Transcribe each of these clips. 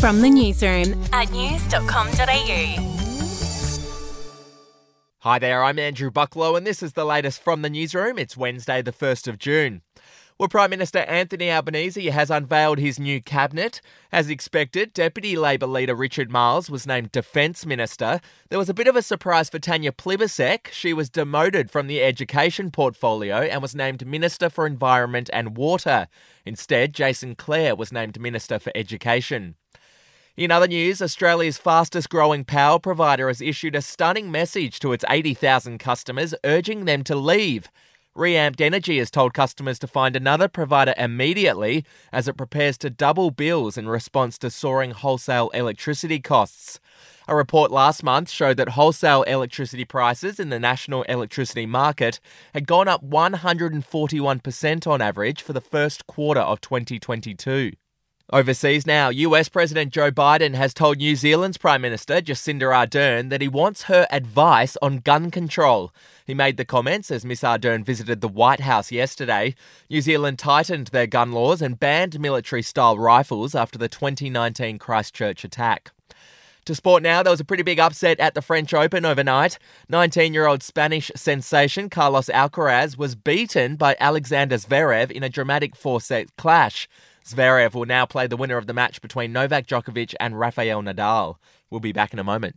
From the newsroom at news.com.au. Hi there, I'm Andrew Bucklow, and this is the latest from the newsroom. It's Wednesday, the 1st of June. Well, Prime Minister Anthony Albanese has unveiled his new cabinet. As expected, Deputy Labor leader Richard Marles was named Defence Minister. There was a bit of a surprise for Tanya Plibersek. She was demoted from the education portfolio and was named Minister for Environment and Water. Instead, Jason Clare was named Minister for Education. In other news, Australia's fastest growing power provider has issued a stunning message to its 80,000 customers urging them to leave. ReAmped Energy has told customers to find another provider immediately as it prepares to double bills in response to soaring wholesale electricity costs. A report last month showed that wholesale electricity prices in the national electricity market had gone up 141% on average for the first quarter of 2022. Overseas now, US President Joe Biden has told New Zealand's Prime Minister Jacinda Ardern that he wants her advice on gun control. He made the comments as Miss Ardern visited the White House yesterday. New Zealand tightened their gun laws and banned military style rifles after the 2019 Christchurch attack. To sport now, there was a pretty big upset at the French Open overnight. 19 year old Spanish sensation Carlos Alcaraz was beaten by Alexander Zverev in a dramatic four set clash. Zverev will now play the winner of the match between Novak Djokovic and Rafael Nadal. We'll be back in a moment.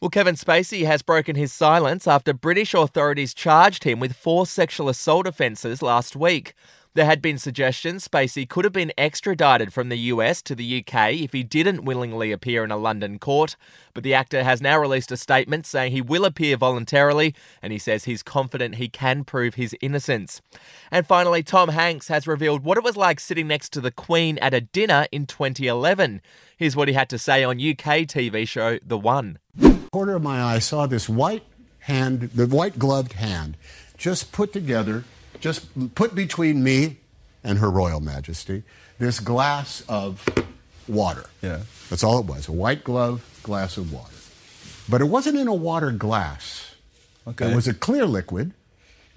Well, Kevin Spacey has broken his silence after British authorities charged him with four sexual assault offences last week. There had been suggestions Spacey could have been extradited from the US to the UK if he didn't willingly appear in a London court, but the actor has now released a statement saying he will appear voluntarily and he says he's confident he can prove his innocence. And finally, Tom Hanks has revealed what it was like sitting next to the Queen at a dinner in 2011. Here's what he had to say on UK TV show The One. corner of my eye saw this white hand, the white gloved hand, just put together, just put between me and Her Royal Majesty this glass of water. Yeah. That's all it was a white glove glass of water. But it wasn't in a water glass, Okay. it was a clear liquid.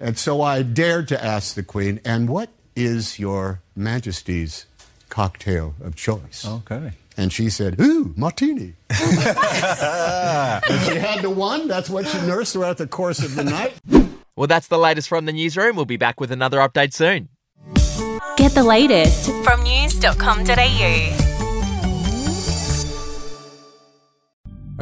And so I dared to ask the Queen, and what is Your Majesty's cocktail of choice? Okay. And she said, Ooh, martini. and she had the one. That's what she nursed throughout the course of the night. Well, that's the latest from the newsroom. We'll be back with another update soon. Get the latest from news.com.au.